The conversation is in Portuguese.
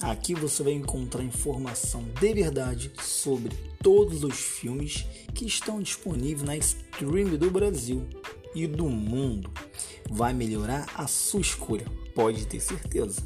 Aqui você vai encontrar informação de verdade sobre todos os filmes que estão disponíveis na stream do Brasil e do mundo. Vai melhorar a sua escolha, pode ter certeza.